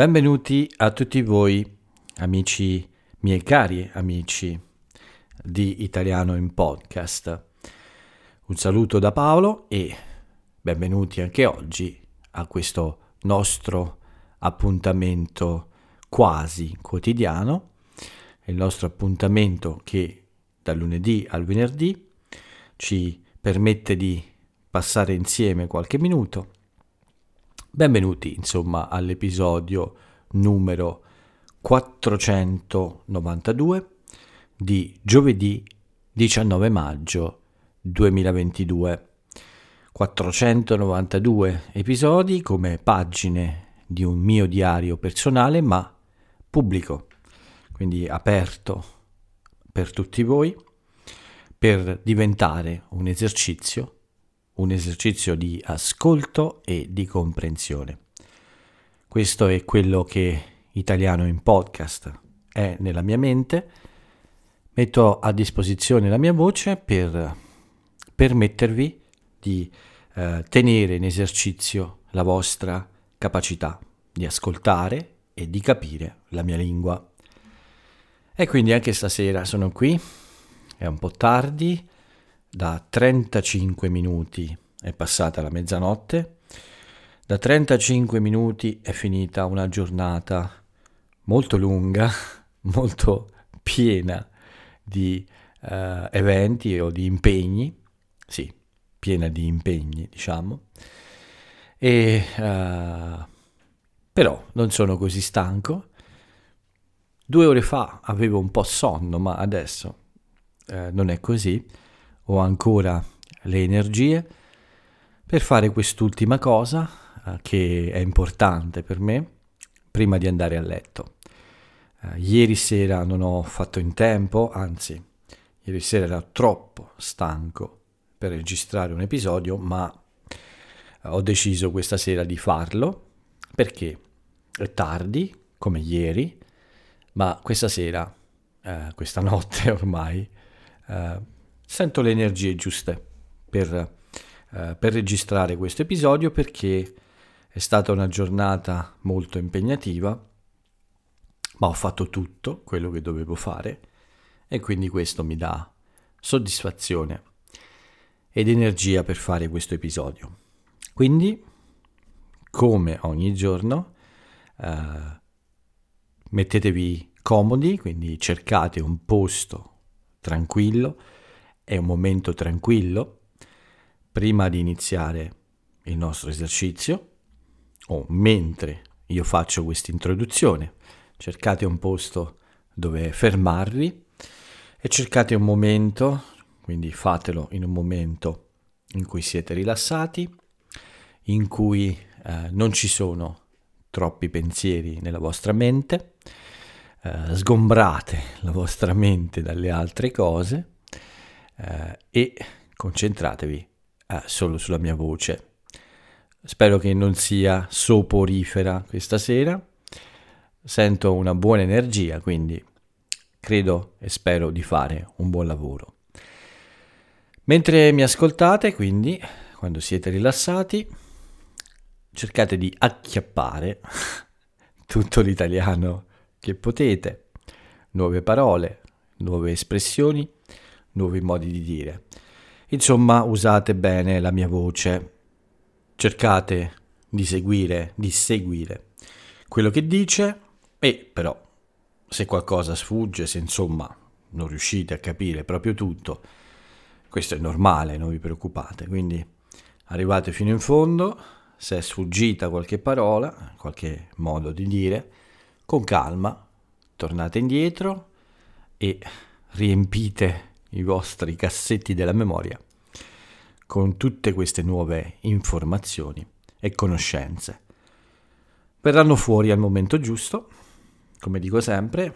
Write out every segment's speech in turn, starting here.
Benvenuti a tutti voi, amici miei cari amici di Italiano in Podcast. Un saluto da Paolo e benvenuti anche oggi a questo nostro appuntamento quasi quotidiano, il nostro appuntamento che dal lunedì al venerdì ci permette di passare insieme qualche minuto Benvenuti insomma all'episodio numero 492 di giovedì 19 maggio 2022. 492 episodi come pagine di un mio diario personale ma pubblico, quindi aperto per tutti voi per diventare un esercizio un esercizio di ascolto e di comprensione. Questo è quello che Italiano in podcast è nella mia mente. Metto a disposizione la mia voce per permettervi di eh, tenere in esercizio la vostra capacità di ascoltare e di capire la mia lingua. E quindi anche stasera sono qui, è un po' tardi, da 35 minuti è passata la mezzanotte, da 35 minuti è finita una giornata molto lunga, molto piena di uh, eventi o di impegni, sì, piena di impegni, diciamo, e uh, però non sono così stanco. Due ore fa avevo un po' sonno, ma adesso uh, non è così ho ancora le energie per fare quest'ultima cosa eh, che è importante per me prima di andare a letto. Eh, ieri sera non ho fatto in tempo, anzi, ieri sera ero troppo stanco per registrare un episodio, ma eh, ho deciso questa sera di farlo perché è tardi, come ieri, ma questa sera, eh, questa notte ormai, eh, sento le energie giuste per, eh, per registrare questo episodio perché è stata una giornata molto impegnativa, ma ho fatto tutto quello che dovevo fare e quindi questo mi dà soddisfazione ed energia per fare questo episodio. Quindi, come ogni giorno, eh, mettetevi comodi, quindi cercate un posto tranquillo è un momento tranquillo prima di iniziare il nostro esercizio o mentre io faccio questa introduzione. Cercate un posto dove fermarvi e cercate un momento, quindi fatelo in un momento in cui siete rilassati, in cui eh, non ci sono troppi pensieri nella vostra mente, eh, sgombrate la vostra mente dalle altre cose eh, e concentratevi eh, solo sulla mia voce. Spero che non sia soporifera questa sera. Sento una buona energia, quindi credo e spero di fare un buon lavoro. Mentre mi ascoltate, quindi, quando siete rilassati, cercate di acchiappare tutto l'italiano che potete, nuove parole, nuove espressioni nuovi modi di dire. Insomma, usate bene la mia voce. Cercate di seguire, di seguire quello che dice e però se qualcosa sfugge, se insomma non riuscite a capire proprio tutto, questo è normale, non vi preoccupate. Quindi arrivate fino in fondo, se è sfuggita qualche parola, qualche modo di dire, con calma tornate indietro e riempite i vostri cassetti della memoria con tutte queste nuove informazioni e conoscenze. Verranno fuori al momento giusto, come dico sempre,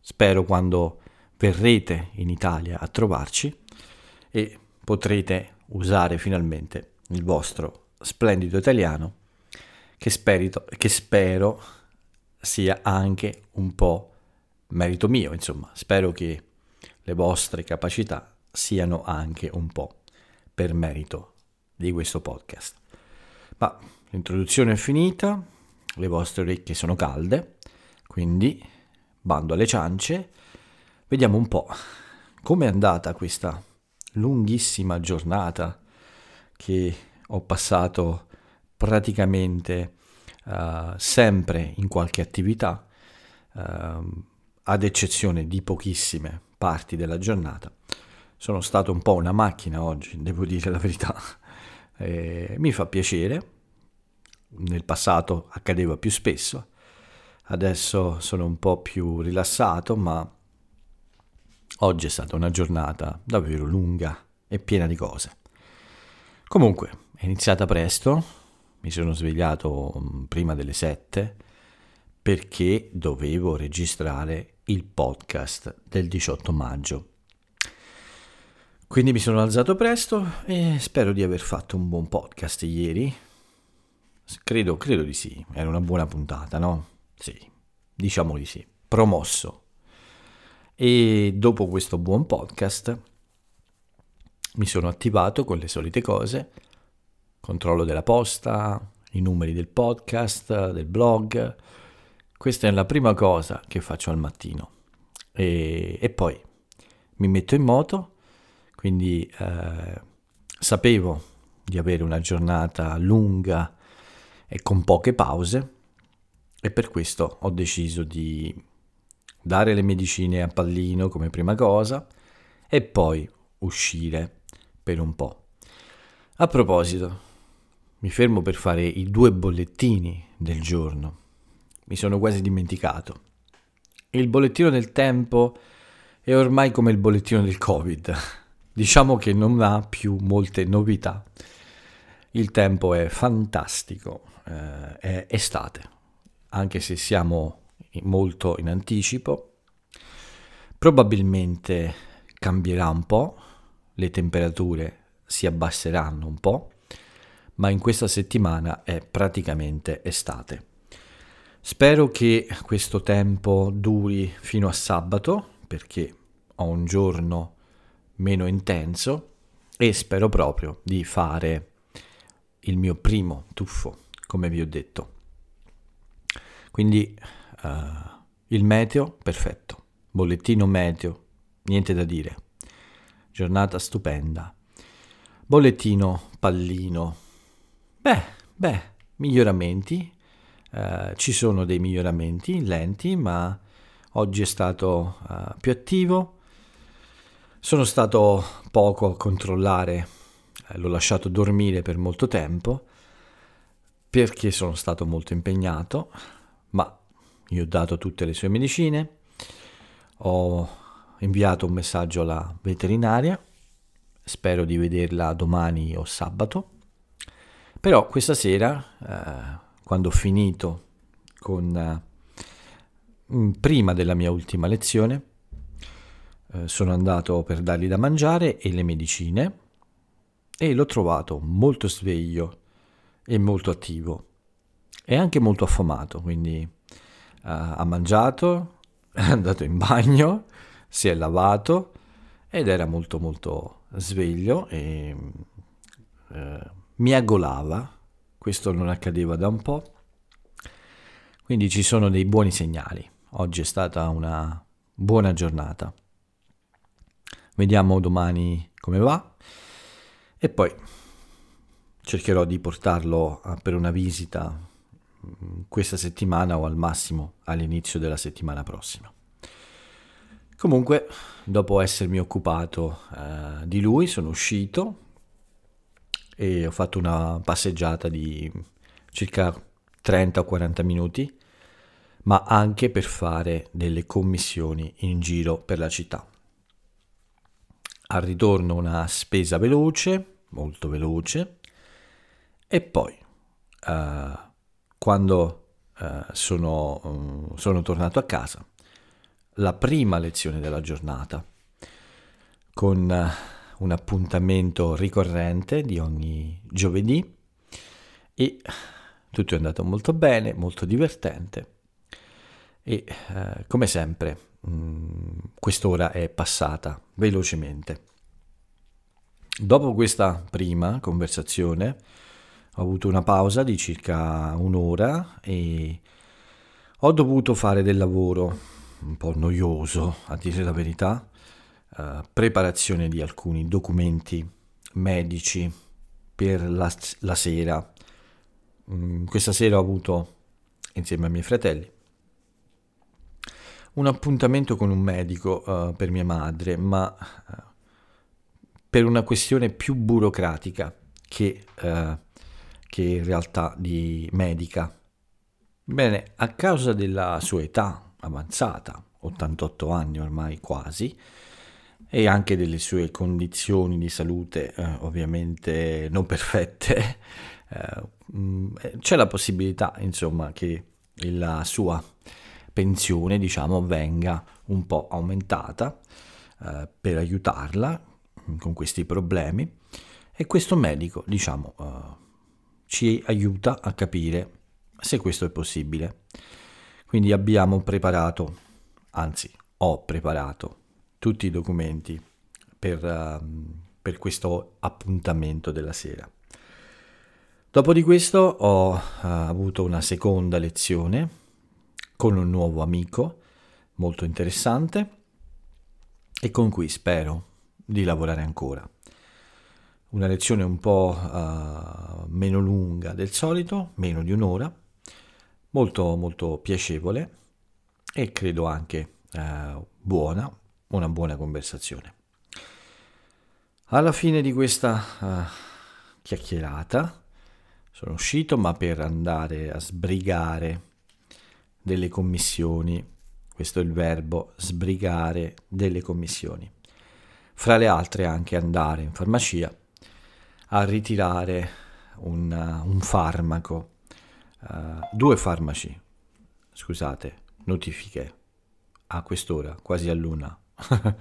spero quando verrete in Italia a trovarci e potrete usare finalmente il vostro splendido italiano che, sperito, che spero sia anche un po' merito mio, insomma, spero che le vostre capacità siano anche un po' per merito di questo podcast. Ma l'introduzione è finita, le vostre orecchie sono calde, quindi bando alle ciance, vediamo un po' com'è andata questa lunghissima giornata che ho passato praticamente uh, sempre in qualche attività, uh, ad eccezione di pochissime parti della giornata. Sono stato un po' una macchina oggi, devo dire la verità. E mi fa piacere, nel passato accadeva più spesso, adesso sono un po' più rilassato, ma oggi è stata una giornata davvero lunga e piena di cose. Comunque, è iniziata presto, mi sono svegliato mm, prima delle 7 perché dovevo registrare il podcast del 18 maggio. Quindi mi sono alzato presto e spero di aver fatto un buon podcast ieri. Credo, credo di sì, era una buona puntata, no? Sì, diciamo di sì, promosso. E dopo questo buon podcast mi sono attivato con le solite cose, controllo della posta, i numeri del podcast, del blog. Questa è la prima cosa che faccio al mattino. E, e poi mi metto in moto, quindi eh, sapevo di avere una giornata lunga e con poche pause e per questo ho deciso di dare le medicine a pallino come prima cosa e poi uscire per un po'. A proposito, mi fermo per fare i due bollettini del giorno. Mi sono quasi dimenticato. Il bollettino del tempo è ormai come il bollettino del Covid. Diciamo che non ha più molte novità. Il tempo è fantastico, eh, è estate, anche se siamo molto in anticipo. Probabilmente cambierà un po', le temperature si abbasseranno un po', ma in questa settimana è praticamente estate. Spero che questo tempo duri fino a sabato, perché ho un giorno meno intenso e spero proprio di fare il mio primo tuffo, come vi ho detto. Quindi uh, il meteo, perfetto. Bollettino meteo, niente da dire. Giornata stupenda. Bollettino pallino, Beh, beh, miglioramenti. Uh, ci sono dei miglioramenti lenti, ma oggi è stato uh, più attivo. Sono stato poco a controllare, eh, l'ho lasciato dormire per molto tempo perché sono stato molto impegnato, ma gli ho dato tutte le sue medicine, ho inviato un messaggio alla veterinaria, spero di vederla domani o sabato però questa sera, eh, quando ho finito con, eh, prima della mia ultima lezione, eh, sono andato per dargli da mangiare e le medicine e l'ho trovato molto sveglio e molto attivo e anche molto affamato, quindi eh, ha mangiato, è andato in bagno, si è lavato ed era molto molto sveglio e eh, mi aggolava, questo non accadeva da un po', quindi ci sono dei buoni segnali. Oggi è stata una buona giornata. Vediamo domani come va e poi cercherò di portarlo per una visita mm, questa settimana o al massimo all'inizio della settimana prossima. Comunque, dopo essermi occupato eh, di lui, sono uscito, e ho fatto una passeggiata di circa 30 o 40 minuti, ma anche per fare delle commissioni in giro per la città. Al ritorno una spesa veloce, molto veloce, e poi uh, quando uh, sono, um, sono tornato a casa, la prima lezione della giornata con uh, un appuntamento ricorrente di ogni giovedì e tutto è andato molto bene, molto divertente e eh, come sempre mh, mm, quest'ora è passata velocemente. Dopo questa prima conversazione ho avuto una pausa di circa un'ora e ho dovuto fare del lavoro un po' noioso, a dire la verità, uh, preparazione di alcuni documenti medici per la, la sera. Mm, questa sera ho avuto, insieme ai miei fratelli, un appuntamento con un medico uh, per mia madre, ma uh, per una questione più burocratica che che in realtà di medica. Bene, a causa della sua età avanzata, 88 anni ormai quasi, e anche delle sue condizioni di salute eh, ovviamente non perfette, eh, mm, c'è la possibilità insomma che la sua pensione diciamo venga un po' aumentata eh, per aiutarla con questi problemi e questo medico diciamo eh, ci aiuta a capire se questo è possibile. Quindi abbiamo preparato, anzi ho preparato tutti i documenti per, uh, per questo appuntamento della sera. Dopo di questo ho uh, avuto una seconda lezione con un nuovo amico molto interessante e con cui spero di lavorare ancora una lezione un po' uh, meno lunga del solito, meno di un'ora, molto molto piacevole e credo anche uh, buona, una buona conversazione. Alla fine di questa uh, chiacchierata sono uscito ma per andare a sbrigare delle commissioni, questo è il verbo sbrigare delle commissioni. Fra le altre anche andare in farmacia a ritirare un, un farmaco, uh, due farmaci, scusate, notifiche a quest'ora, quasi a luna,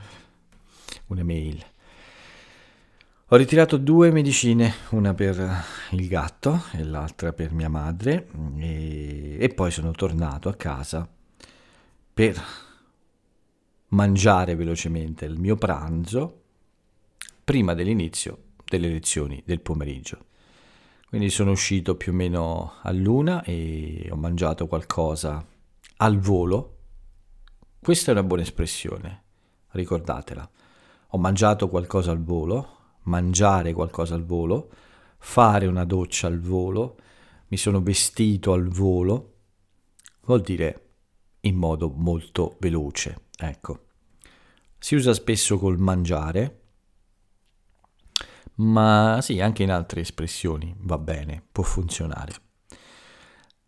un'email. Ho ritirato due medicine, una per il gatto e l'altra per mia madre e, e poi sono tornato a casa per mangiare velocemente il mio pranzo prima dell'inizio delle lezioni del pomeriggio. Quindi sono uscito più o meno a luna e ho mangiato qualcosa al volo. Questa è una buona espressione, ricordatela. Ho mangiato qualcosa al volo, mangiare qualcosa al volo, fare una doccia al volo, mi sono vestito al volo, vuol dire in modo molto veloce, ecco. Si usa spesso col mangiare, ma sì, anche in altre espressioni va bene, può funzionare.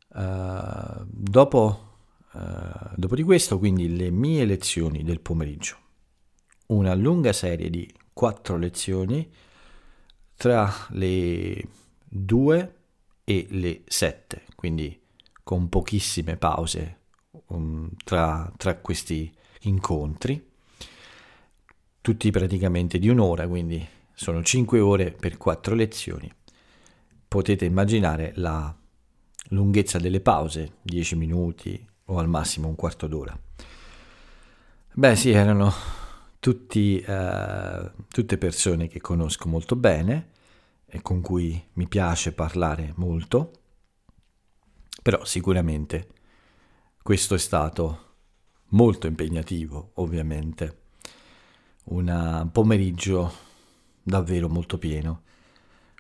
Uh, dopo, uh, dopo di questo, quindi, le mie lezioni del pomeriggio. Una lunga serie di quattro lezioni tra le 2 e le 7, quindi con pochissime pause um, tra, tra questi incontri, tutti praticamente di un'ora, quindi sono 5 ore per 4 lezioni. Potete immaginare la lunghezza delle pause, 10 minuti o al massimo un quarto d'ora. Beh sì, erano tutti, eh, tutte persone che conosco molto bene e con cui mi piace parlare molto, però sicuramente questo è stato molto impegnativo, ovviamente. Un pomeriggio davvero molto pieno,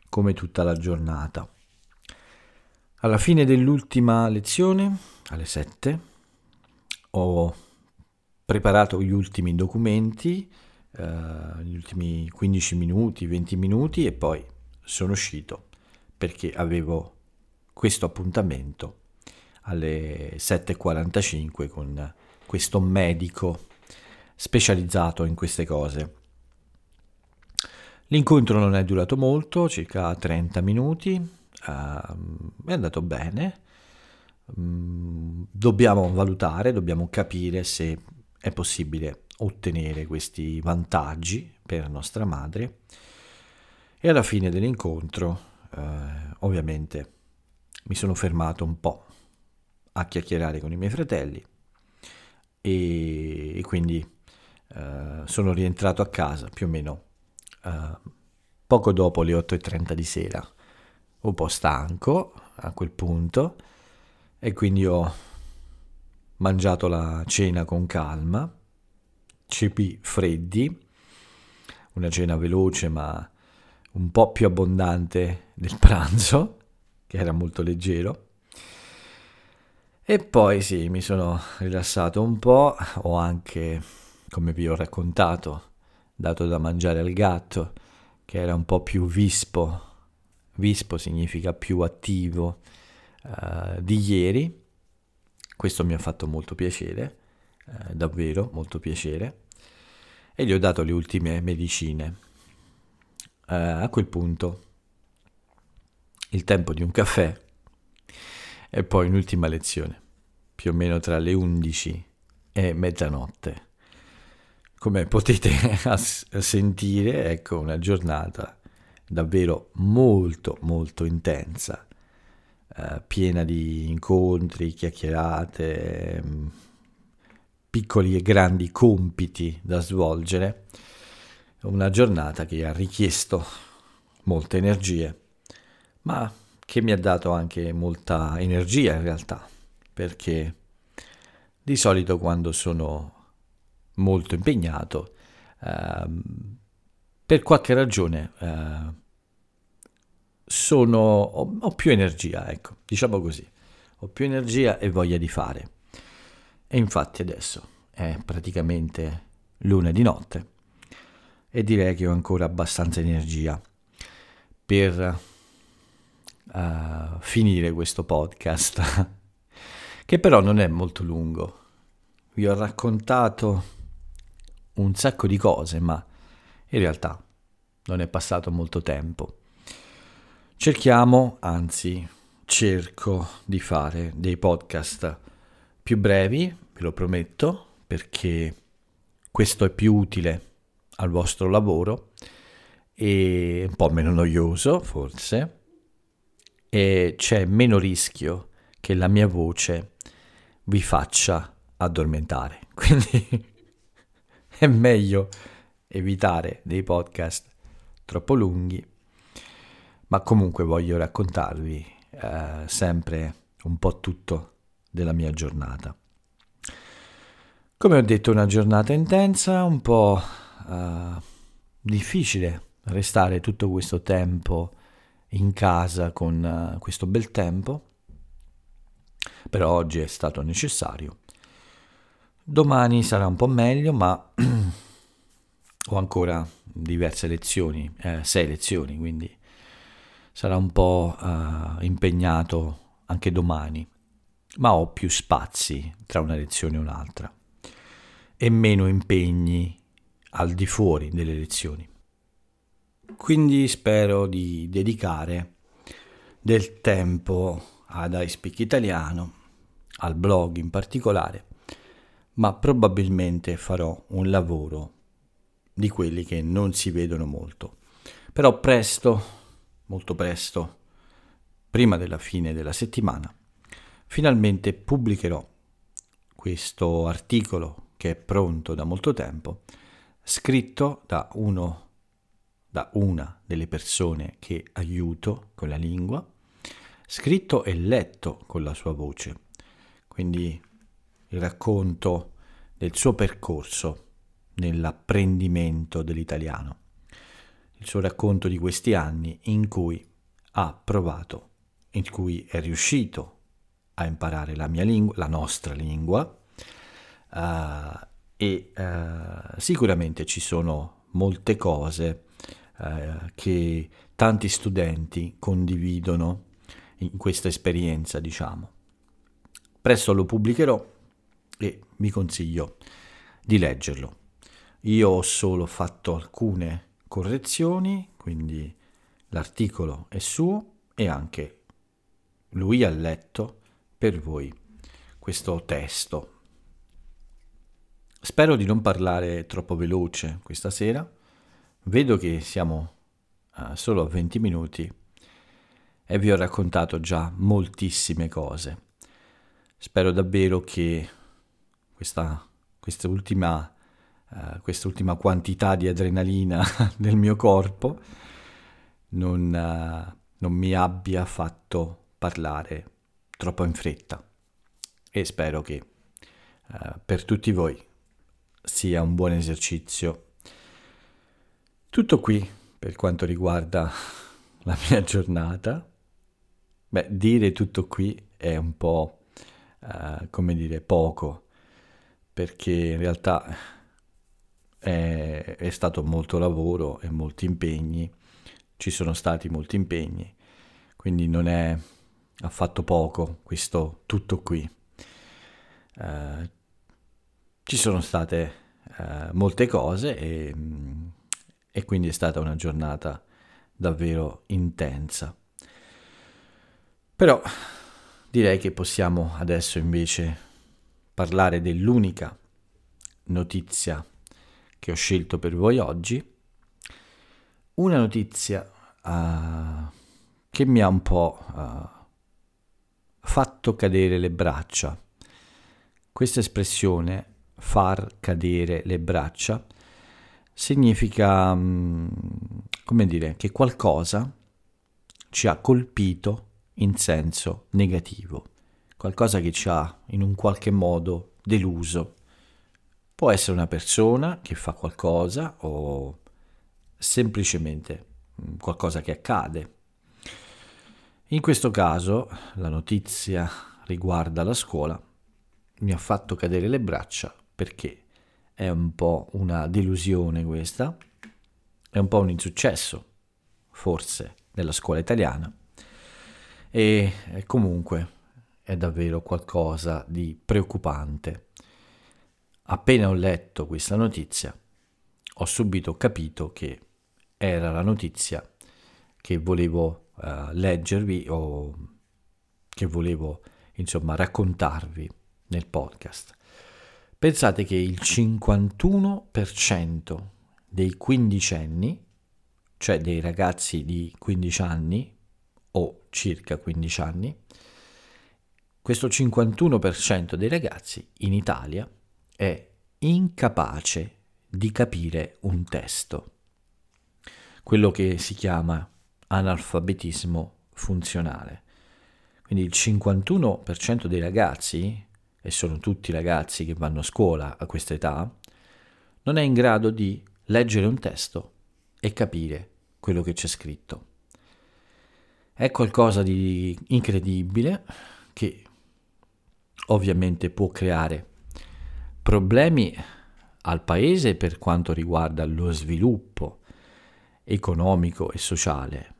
come tutta la giornata. Alla fine dell'ultima lezione, alle 7, ho preparato gli ultimi documenti, eh, gli ultimi 15 minuti, 20 minuti e poi sono uscito perché avevo questo appuntamento alle 7.45 con questo medico specializzato in queste cose. L'incontro non è durato molto, circa 30 minuti, uh, è andato bene. Um, dobbiamo valutare, dobbiamo capire se è possibile ottenere questi vantaggi per nostra madre. E alla fine dell'incontro, uh, ovviamente, mi sono fermato un po' a chiacchierare con i miei fratelli e, e quindi uh, sono rientrato a casa più o meno uh, poco dopo le 8.30 di sera, un po' stanco a quel punto e quindi ho mangiato la cena con calma, cibi freddi, una cena veloce ma un po' più abbondante del pranzo, che era molto leggero. E poi sì, mi sono rilassato un po', ho anche, come vi ho raccontato, dato da mangiare al gatto, che era un po' più vispo. Vispo significa più attivo uh, di ieri. Questo mi ha fatto molto piacere, uh, davvero molto piacere. E gli ho dato le ultime medicine eh, a quel punto il tempo di un caffè e poi un'ultima lezione, più o meno tra le 11 e mezzanotte. Come potete sentire, ecco una giornata davvero molto molto intensa, eh, piena di incontri, chiacchierate, mm, piccoli e grandi compiti da svolgere. Una giornata che ha richiesto molte energie, ma che mi ha dato anche molta energia in realtà, perché di solito quando sono molto impegnato, eh, per qualche ragione eh, sono, ho, ho più energia, ecco, diciamo così, ho più energia e voglia di fare. E infatti adesso è praticamente luna di notte e direi che ho ancora abbastanza energia per uh, finire questo podcast, che però non è molto lungo. Vi ho raccontato un sacco di cose, ma in realtà non è passato molto tempo. Cerchiamo, anzi cerco di fare dei podcast più brevi, ve lo prometto, perché questo è più utile al vostro lavoro e un po' meno noioso forse e c'è meno rischio che la mia voce vi faccia addormentare. Quindi è meglio evitare dei podcast troppo lunghi, ma comunque voglio raccontarvi eh, sempre un po' tutto della mia giornata. Come ho detto, una giornata intensa, un po' uh, difficile restare tutto questo tempo in casa con uh, questo bel tempo, però oggi è stato necessario. Domani sarà un po' meglio, ma ho ancora diverse lezioni, eh, sei lezioni, quindi sarà un po' uh, impegnato anche domani, ma ho più spazi tra una lezione e un'altra e meno impegni al di fuori delle lezioni. Quindi spero di dedicare del tempo ad iSpeak Italiano, al blog in particolare, ma probabilmente farò un lavoro di quelli che non si vedono molto. Però presto, molto presto, prima della fine della settimana, finalmente pubblicherò questo articolo che è pronto da molto tempo scritto da uno da una delle persone che aiuto con la lingua, scritto e letto con la sua voce. Quindi il racconto del suo percorso nell'apprendimento dell'italiano, il suo racconto di questi anni in cui ha provato, in cui è riuscito a imparare la mia lingua, la nostra lingua, uh, e eh, sicuramente ci sono molte cose eh, che tanti studenti condividono in questa esperienza, diciamo. Presto lo pubblicherò e vi consiglio di leggerlo. Io ho solo fatto alcune correzioni, quindi l'articolo è suo e anche lui ha letto per voi questo testo Spero di non parlare troppo veloce questa sera. Vedo che siamo uh, solo a 20 minuti e vi ho raccontato già moltissime cose. Spero davvero che questa, questa, ultima, uh, questa ultima quantità di adrenalina nel mio corpo non, uh, non mi abbia fatto parlare troppo in fretta e spero che eh, per tutti voi sia un buon esercizio. Tutto qui per quanto riguarda la mia giornata. Beh, dire tutto qui è un po', uh, come dire, poco, perché in realtà è, è stato molto lavoro e molti impegni, ci sono stati molti impegni, quindi non è affatto poco questo tutto qui. Uh, ci sono state uh, molte cose e, e quindi è stata una giornata davvero intensa. Però direi che possiamo adesso invece parlare dell'unica notizia che ho scelto per voi oggi. Una notizia uh, che mi ha un po' uh, fatto cadere le braccia. Questa espressione, far cadere le braccia, significa, um, come dire, che qualcosa ci ha colpito in senso negativo, qualcosa che ci ha in un qualche modo deluso. Può essere una persona che fa qualcosa o semplicemente mm, qualcosa che accade. In questo caso la notizia riguarda la scuola mi ha fatto cadere le braccia perché è un po' una delusione questa, è un po' un insuccesso, forse, nella scuola italiana e comunque è davvero qualcosa di preoccupante. Appena ho letto questa notizia, ho subito capito che era la notizia che volevo uh, leggervi o che volevo insomma raccontarvi nel podcast. Pensate che il 51% dei quindicenni, cioè dei ragazzi di 15 anni, o circa 15 anni, questo 51% dei ragazzi in Italia è incapace di capire un testo, quello che si chiama analfabetismo funzionale. Quindi il 51% dei ragazzi, e sono tutti ragazzi che vanno a scuola a questa età, non è in grado di leggere un testo e capire quello che c'è scritto. È qualcosa di incredibile che ovviamente può creare problemi al paese per quanto riguarda lo sviluppo economico e sociale,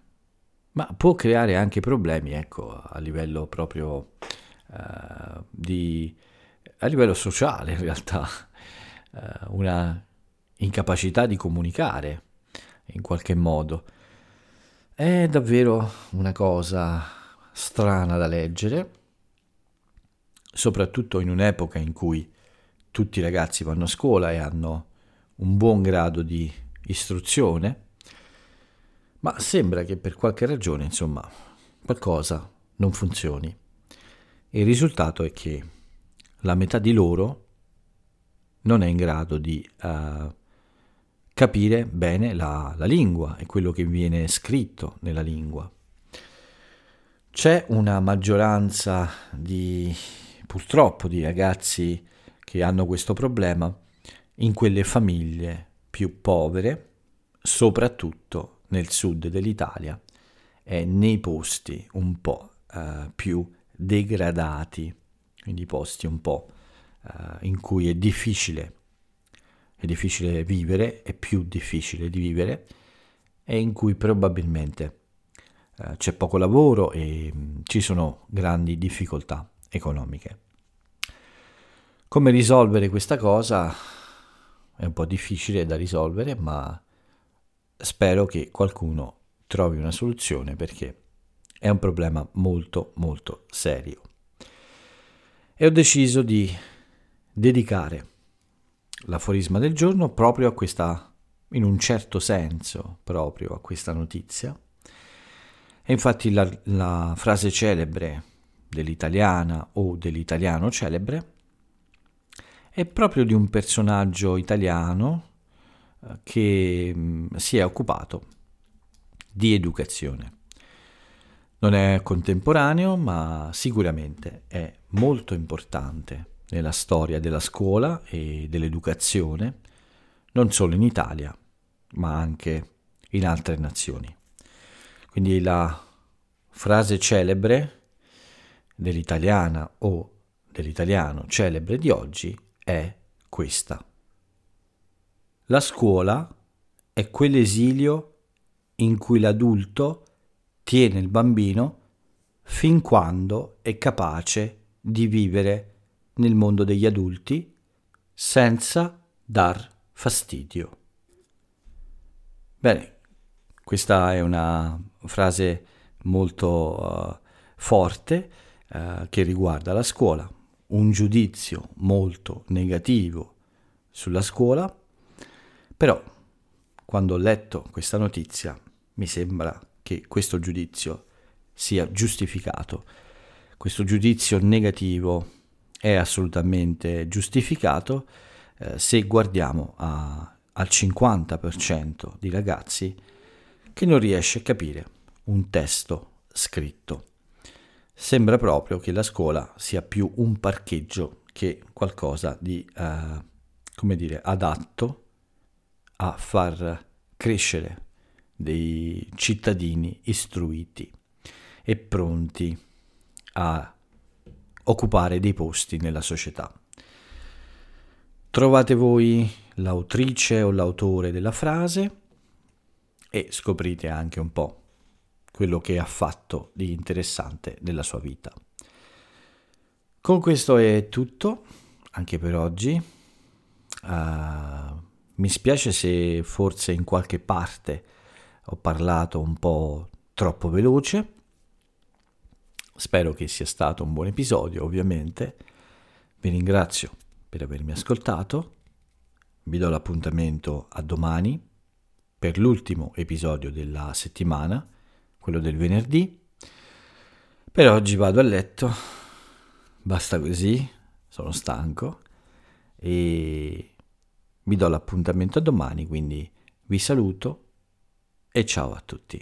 ma può creare anche problemi, ecco, a livello proprio uh, di a livello sociale in realtà, uh, una incapacità di comunicare in qualche modo. È davvero una cosa strana da leggere, soprattutto in un'epoca in cui tutti i ragazzi vanno a scuola e hanno un buon grado di istruzione, ma sembra che per qualche ragione, insomma, qualcosa non funzioni. il risultato è che la metà di loro non è in grado di uh, capire bene la, la lingua e quello che viene scritto nella lingua. C'è una maggioranza di, purtroppo, di ragazzi che hanno questo problema in quelle famiglie più povere, soprattutto nel sud dell'Italia e nei posti un po' uh, più degradati, quindi posti un po' uh, in cui è difficile è difficile vivere, è più difficile di vivere e in cui probabilmente eh, c'è poco lavoro e mh, mm, ci sono grandi difficoltà economiche. Come risolvere questa cosa è un po' difficile da risolvere, ma spero che qualcuno trovi una soluzione perché è un problema molto molto serio. E ho deciso di dedicare l'aforisma del giorno proprio a questa, in un certo senso, proprio a questa notizia. E infatti la, la frase celebre dell'italiana o dell'italiano celebre è proprio di un personaggio italiano eh, che mm, si è occupato di educazione. Non è contemporaneo, ma sicuramente è molto importante nella storia della scuola e dell'educazione, non solo in Italia, ma anche in altre nazioni. Quindi la frase celebre dell'italiana o dell'italiano celebre di oggi è questa. La scuola è quell'esilio in cui l'adulto tiene il bambino fin quando è capace di vivere nel mondo degli adulti senza dar fastidio. Bene, questa è una frase molto uh, forte uh, che riguarda la scuola, un giudizio molto negativo sulla scuola, però quando ho letto questa notizia mi sembra che questo giudizio sia giustificato. Questo giudizio negativo è assolutamente giustificato eh, se guardiamo a, al 50% di ragazzi che non riesce a capire un testo scritto. Sembra proprio che la scuola sia più un parcheggio che qualcosa di, eh, come dire, adatto a far crescere dei cittadini istruiti e pronti a occupare dei posti nella società. Trovate voi l'autrice o l'autore della frase e scoprite anche un po' quello che ha fatto di interessante nella sua vita. Con questo è tutto anche per oggi. Uh, mi spiace se forse in qualche parte ho parlato un po' troppo veloce. Spero che sia stato un buon episodio, ovviamente. Vi ringrazio per avermi ascoltato. Vi do l'appuntamento a domani per l'ultimo episodio della settimana, quello del venerdì. Per oggi vado a letto, basta così, sono stanco e vi do l'appuntamento a domani, quindi vi saluto e ciao a tutti.